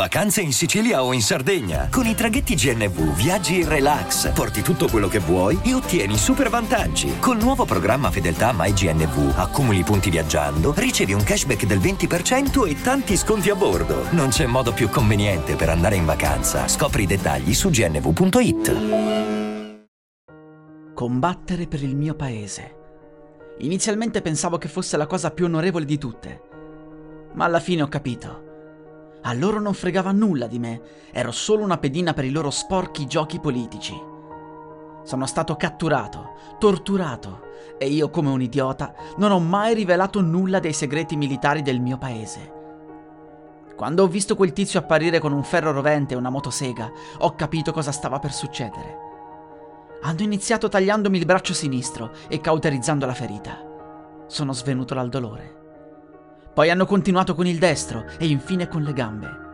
Vacanze in Sicilia o in Sardegna. Con i traghetti GNV viaggi in relax, porti tutto quello che vuoi e ottieni super vantaggi. Col nuovo programma Fedeltà MyGNV accumuli punti viaggiando, ricevi un cashback del 20% e tanti sconti a bordo. Non c'è modo più conveniente per andare in vacanza. Scopri i dettagli su gnv.it. Combattere per il mio paese. Inizialmente pensavo che fosse la cosa più onorevole di tutte, ma alla fine ho capito. A loro non fregava nulla di me, ero solo una pedina per i loro sporchi giochi politici. Sono stato catturato, torturato e io come un idiota non ho mai rivelato nulla dei segreti militari del mio paese. Quando ho visto quel tizio apparire con un ferro rovente e una motosega, ho capito cosa stava per succedere. Hanno iniziato tagliandomi il braccio sinistro e cauterizzando la ferita. Sono svenuto dal dolore. Poi hanno continuato con il destro e infine con le gambe.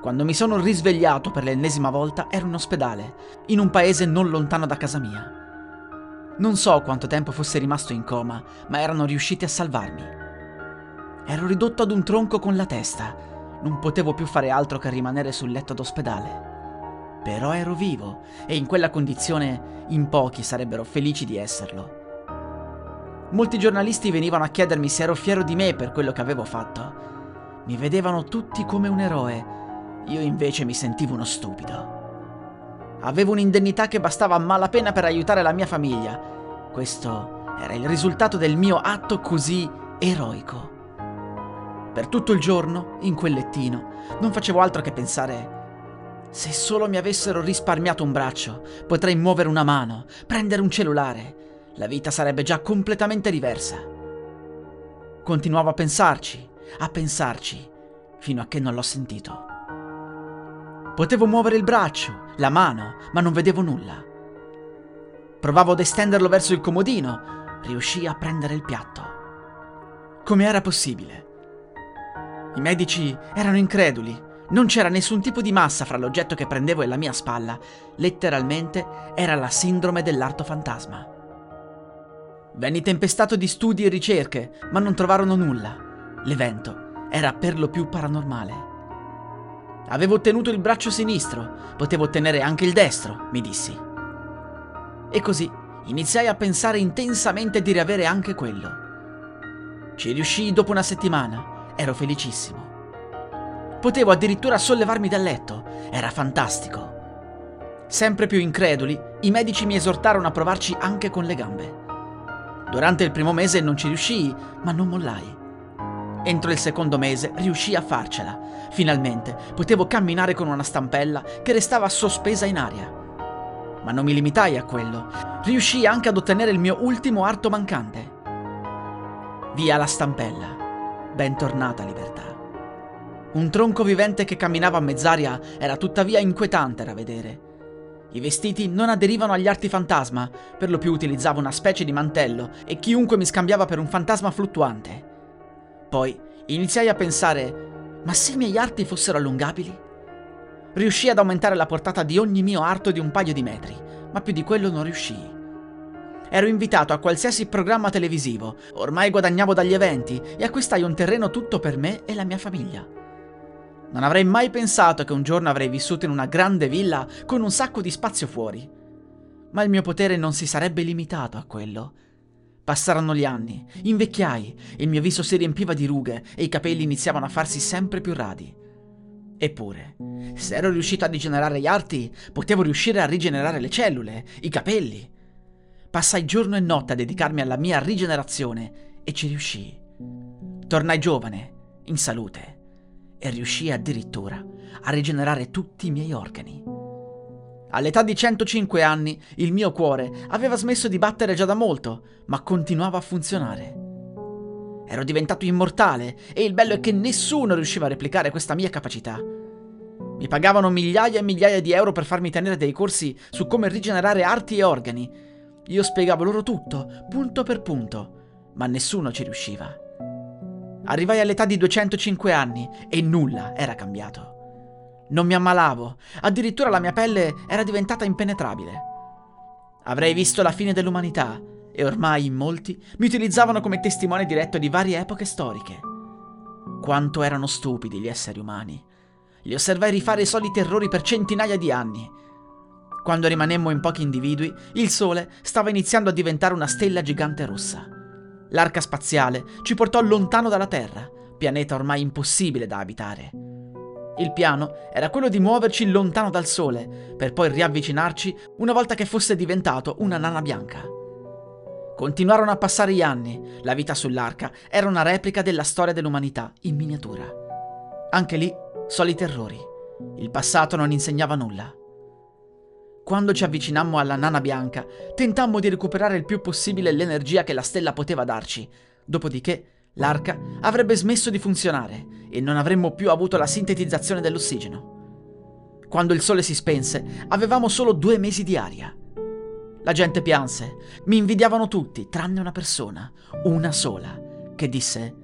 Quando mi sono risvegliato per l'ennesima volta ero in ospedale, in un paese non lontano da casa mia. Non so quanto tempo fosse rimasto in coma, ma erano riusciti a salvarmi. Ero ridotto ad un tronco con la testa, non potevo più fare altro che rimanere sul letto d'ospedale. Però ero vivo e in quella condizione in pochi sarebbero felici di esserlo. Molti giornalisti venivano a chiedermi se ero fiero di me per quello che avevo fatto. Mi vedevano tutti come un eroe, io invece mi sentivo uno stupido. Avevo un'indennità che bastava a malapena per aiutare la mia famiglia. Questo era il risultato del mio atto così eroico. Per tutto il giorno, in quel lettino, non facevo altro che pensare se solo mi avessero risparmiato un braccio, potrei muovere una mano, prendere un cellulare. La vita sarebbe già completamente diversa. Continuavo a pensarci, a pensarci, fino a che non l'ho sentito. Potevo muovere il braccio, la mano, ma non vedevo nulla. Provavo ad estenderlo verso il comodino, riuscii a prendere il piatto. Come era possibile? I medici erano increduli, non c'era nessun tipo di massa fra l'oggetto che prendevo e la mia spalla. Letteralmente era la sindrome dell'arto fantasma. Venni tempestato di studi e ricerche, ma non trovarono nulla. L'evento era per lo più paranormale. Avevo ottenuto il braccio sinistro, potevo ottenere anche il destro, mi dissi. E così iniziai a pensare intensamente di riavere anche quello. Ci riuscii dopo una settimana, ero felicissimo. Potevo addirittura sollevarmi dal letto. Era fantastico. Sempre più increduli, i medici mi esortarono a provarci anche con le gambe. Durante il primo mese non ci riuscii, ma non mollai. Entro il secondo mese riuscii a farcela. Finalmente potevo camminare con una stampella che restava sospesa in aria. Ma non mi limitai a quello. Riuscii anche ad ottenere il mio ultimo arto mancante. Via la stampella. Bentornata libertà. Un tronco vivente che camminava a mezz'aria era tuttavia inquietante da vedere. I vestiti non aderivano agli arti fantasma, per lo più utilizzavo una specie di mantello e chiunque mi scambiava per un fantasma fluttuante. Poi iniziai a pensare, ma se i miei arti fossero allungabili? Riuscii ad aumentare la portata di ogni mio arto di un paio di metri, ma più di quello non riuscii. Ero invitato a qualsiasi programma televisivo, ormai guadagnavo dagli eventi e acquistai un terreno tutto per me e la mia famiglia. Non avrei mai pensato che un giorno avrei vissuto in una grande villa con un sacco di spazio fuori. Ma il mio potere non si sarebbe limitato a quello. Passarono gli anni, invecchiai, il mio viso si riempiva di rughe e i capelli iniziavano a farsi sempre più radi. Eppure, se ero riuscito a rigenerare gli arti, potevo riuscire a rigenerare le cellule, i capelli. Passai giorno e notte a dedicarmi alla mia rigenerazione e ci riuscii. Tornai giovane, in salute e riuscii addirittura a rigenerare tutti i miei organi. All'età di 105 anni il mio cuore aveva smesso di battere già da molto, ma continuava a funzionare. Ero diventato immortale e il bello è che nessuno riusciva a replicare questa mia capacità. Mi pagavano migliaia e migliaia di euro per farmi tenere dei corsi su come rigenerare arti e organi. Io spiegavo loro tutto, punto per punto, ma nessuno ci riusciva. Arrivai all'età di 205 anni e nulla era cambiato. Non mi ammalavo, addirittura la mia pelle era diventata impenetrabile. Avrei visto la fine dell'umanità e ormai in molti mi utilizzavano come testimone diretto di varie epoche storiche. Quanto erano stupidi gli esseri umani. Li osservai rifare i soliti errori per centinaia di anni. Quando rimanemmo in pochi individui, il Sole stava iniziando a diventare una stella gigante rossa. L'arca spaziale ci portò lontano dalla Terra, pianeta ormai impossibile da abitare. Il piano era quello di muoverci lontano dal Sole, per poi riavvicinarci una volta che fosse diventato una nana bianca. Continuarono a passare gli anni, la vita sull'arca era una replica della storia dell'umanità in miniatura. Anche lì, soliti errori. Il passato non insegnava nulla. Quando ci avvicinammo alla nana bianca, tentammo di recuperare il più possibile l'energia che la stella poteva darci, dopodiché l'arca avrebbe smesso di funzionare e non avremmo più avuto la sintetizzazione dell'ossigeno. Quando il sole si spense, avevamo solo due mesi di aria. La gente pianse, mi invidiavano tutti, tranne una persona, una sola, che disse: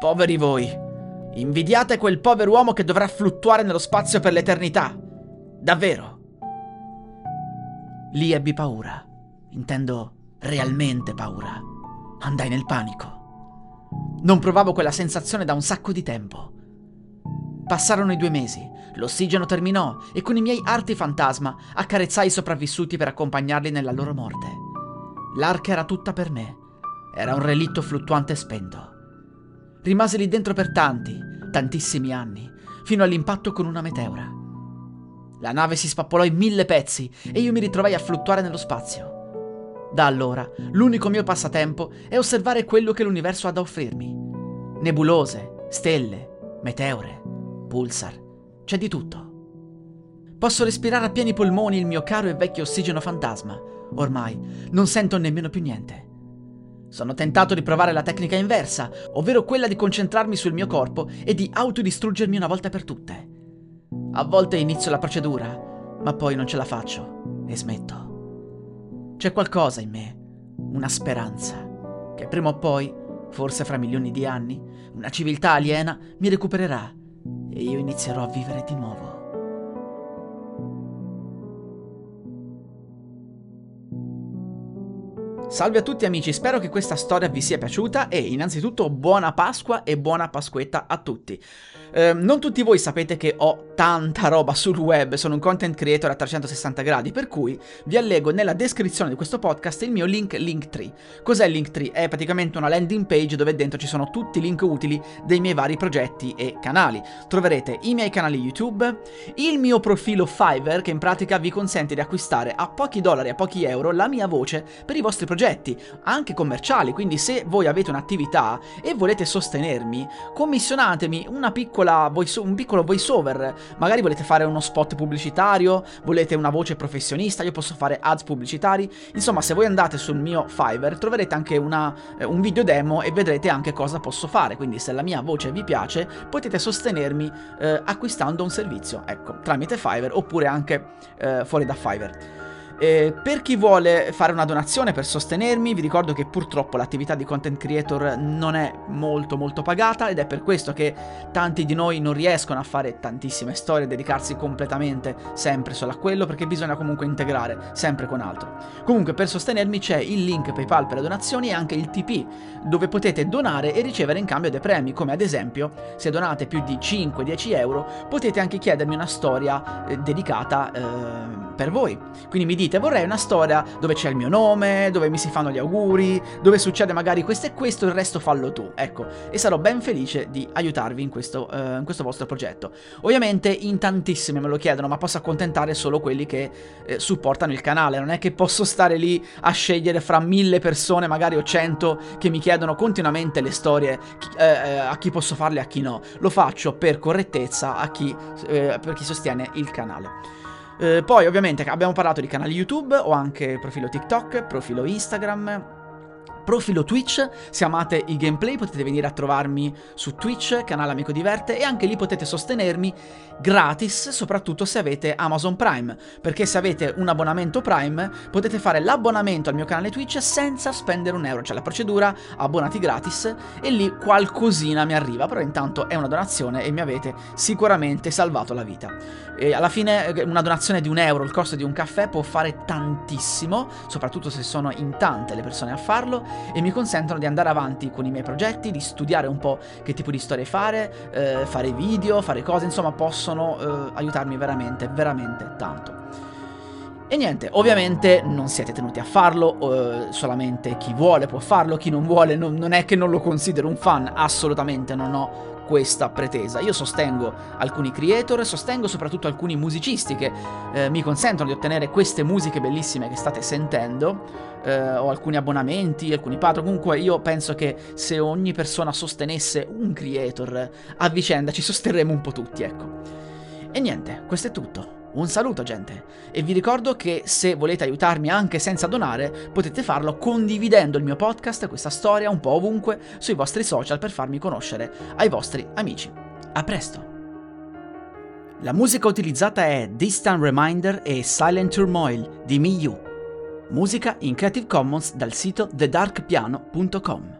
Poveri voi, invidiate quel povero uomo che dovrà fluttuare nello spazio per l'eternità. Davvero. Lì ebbi paura, intendo realmente paura. Andai nel panico. Non provavo quella sensazione da un sacco di tempo. Passarono i due mesi, l'ossigeno terminò e con i miei arti fantasma accarezzai i sopravvissuti per accompagnarli nella loro morte. L'arca era tutta per me. Era un relitto fluttuante spento. Rimase lì dentro per tanti, tantissimi anni, fino all'impatto con una meteora. La nave si spappolò in mille pezzi e io mi ritrovai a fluttuare nello spazio. Da allora, l'unico mio passatempo è osservare quello che l'universo ha da offrirmi. Nebulose, stelle, meteore, pulsar, c'è di tutto. Posso respirare a pieni polmoni il mio caro e vecchio ossigeno fantasma. Ormai non sento nemmeno più niente. Sono tentato di provare la tecnica inversa, ovvero quella di concentrarmi sul mio corpo e di autodistruggermi una volta per tutte. A volte inizio la procedura, ma poi non ce la faccio e smetto. C'è qualcosa in me, una speranza, che prima o poi, forse fra milioni di anni, una civiltà aliena mi recupererà e io inizierò a vivere di nuovo. Salve a tutti amici, spero che questa storia vi sia piaciuta e innanzitutto buona Pasqua e buona Pasquetta a tutti. Eh, non tutti voi sapete che ho tanta roba sul web, sono un content creator a 360 gradi, per cui vi allego nella descrizione di questo podcast il mio link Linktree. Cos'è Linktree? È praticamente una landing page dove dentro ci sono tutti i link utili dei miei vari progetti e canali. Troverete i miei canali YouTube, il mio profilo Fiverr che in pratica vi consente di acquistare a pochi dollari, a pochi euro la mia voce per i vostri progetti, anche commerciali, quindi se voi avete un'attività e volete sostenermi, commissionatemi una piccola voice, un piccolo voice over. Magari volete fare uno spot pubblicitario, volete una voce professionista, io posso fare ads pubblicitari. Insomma, se voi andate sul mio Fiverr troverete anche una, eh, un video demo e vedrete anche cosa posso fare. Quindi se la mia voce vi piace potete sostenermi eh, acquistando un servizio, ecco, tramite Fiverr oppure anche eh, fuori da Fiverr. Eh, per chi vuole fare una donazione per sostenermi, vi ricordo che purtroppo l'attività di content creator non è molto molto pagata ed è per questo che tanti di noi non riescono a fare tantissime storie e dedicarsi completamente sempre solo a quello perché bisogna comunque integrare sempre con altro. Comunque per sostenermi c'è il link PayPal per le donazioni e anche il TP dove potete donare e ricevere in cambio dei premi come ad esempio se donate più di 5-10 euro potete anche chiedermi una storia eh, dedicata eh, per voi. Quindi mi dite vorrei una storia dove c'è il mio nome, dove mi si fanno gli auguri, dove succede magari questo e questo, il resto fallo tu, ecco, e sarò ben felice di aiutarvi in questo, uh, in questo vostro progetto. Ovviamente in tantissimi me lo chiedono, ma posso accontentare solo quelli che eh, supportano il canale, non è che posso stare lì a scegliere fra mille persone, magari o cento, che mi chiedono continuamente le storie, eh, eh, a chi posso farle e a chi no. Lo faccio per correttezza a chi, eh, per chi sostiene il canale. Eh, poi ovviamente abbiamo parlato di canali YouTube, ho anche profilo TikTok, profilo Instagram, profilo Twitch, se amate i gameplay potete venire a trovarmi su Twitch, canale Amico Diverte, e anche lì potete sostenermi gratis, soprattutto se avete Amazon Prime, perché se avete un abbonamento Prime potete fare l'abbonamento al mio canale Twitch senza spendere un euro, cioè la procedura abbonati gratis e lì qualcosina mi arriva, però intanto è una donazione e mi avete sicuramente salvato la vita. E alla fine eh, una donazione di un euro, il costo di un caffè può fare tantissimo, soprattutto se sono in tante le persone a farlo, e mi consentono di andare avanti con i miei progetti, di studiare un po' che tipo di storie fare, eh, fare video, fare cose, insomma possono eh, aiutarmi veramente, veramente tanto. E niente, ovviamente non siete tenuti a farlo, eh, solamente chi vuole può farlo, chi non vuole non, non è che non lo considero un fan, assolutamente non ho questa pretesa. Io sostengo alcuni creator, sostengo soprattutto alcuni musicisti che eh, mi consentono di ottenere queste musiche bellissime che state sentendo. Eh, ho alcuni abbonamenti, alcuni patron. Comunque, io penso che se ogni persona sostenesse un creator a vicenda, ci sosterremo un po' tutti, ecco. E niente, questo è tutto. Un saluto gente e vi ricordo che se volete aiutarmi anche senza donare potete farlo condividendo il mio podcast, questa storia un po' ovunque sui vostri social per farmi conoscere ai vostri amici. A presto! La musica utilizzata è Distant Reminder e Silent Turmoil di Miyu. Musica in Creative Commons dal sito thedarkpiano.com.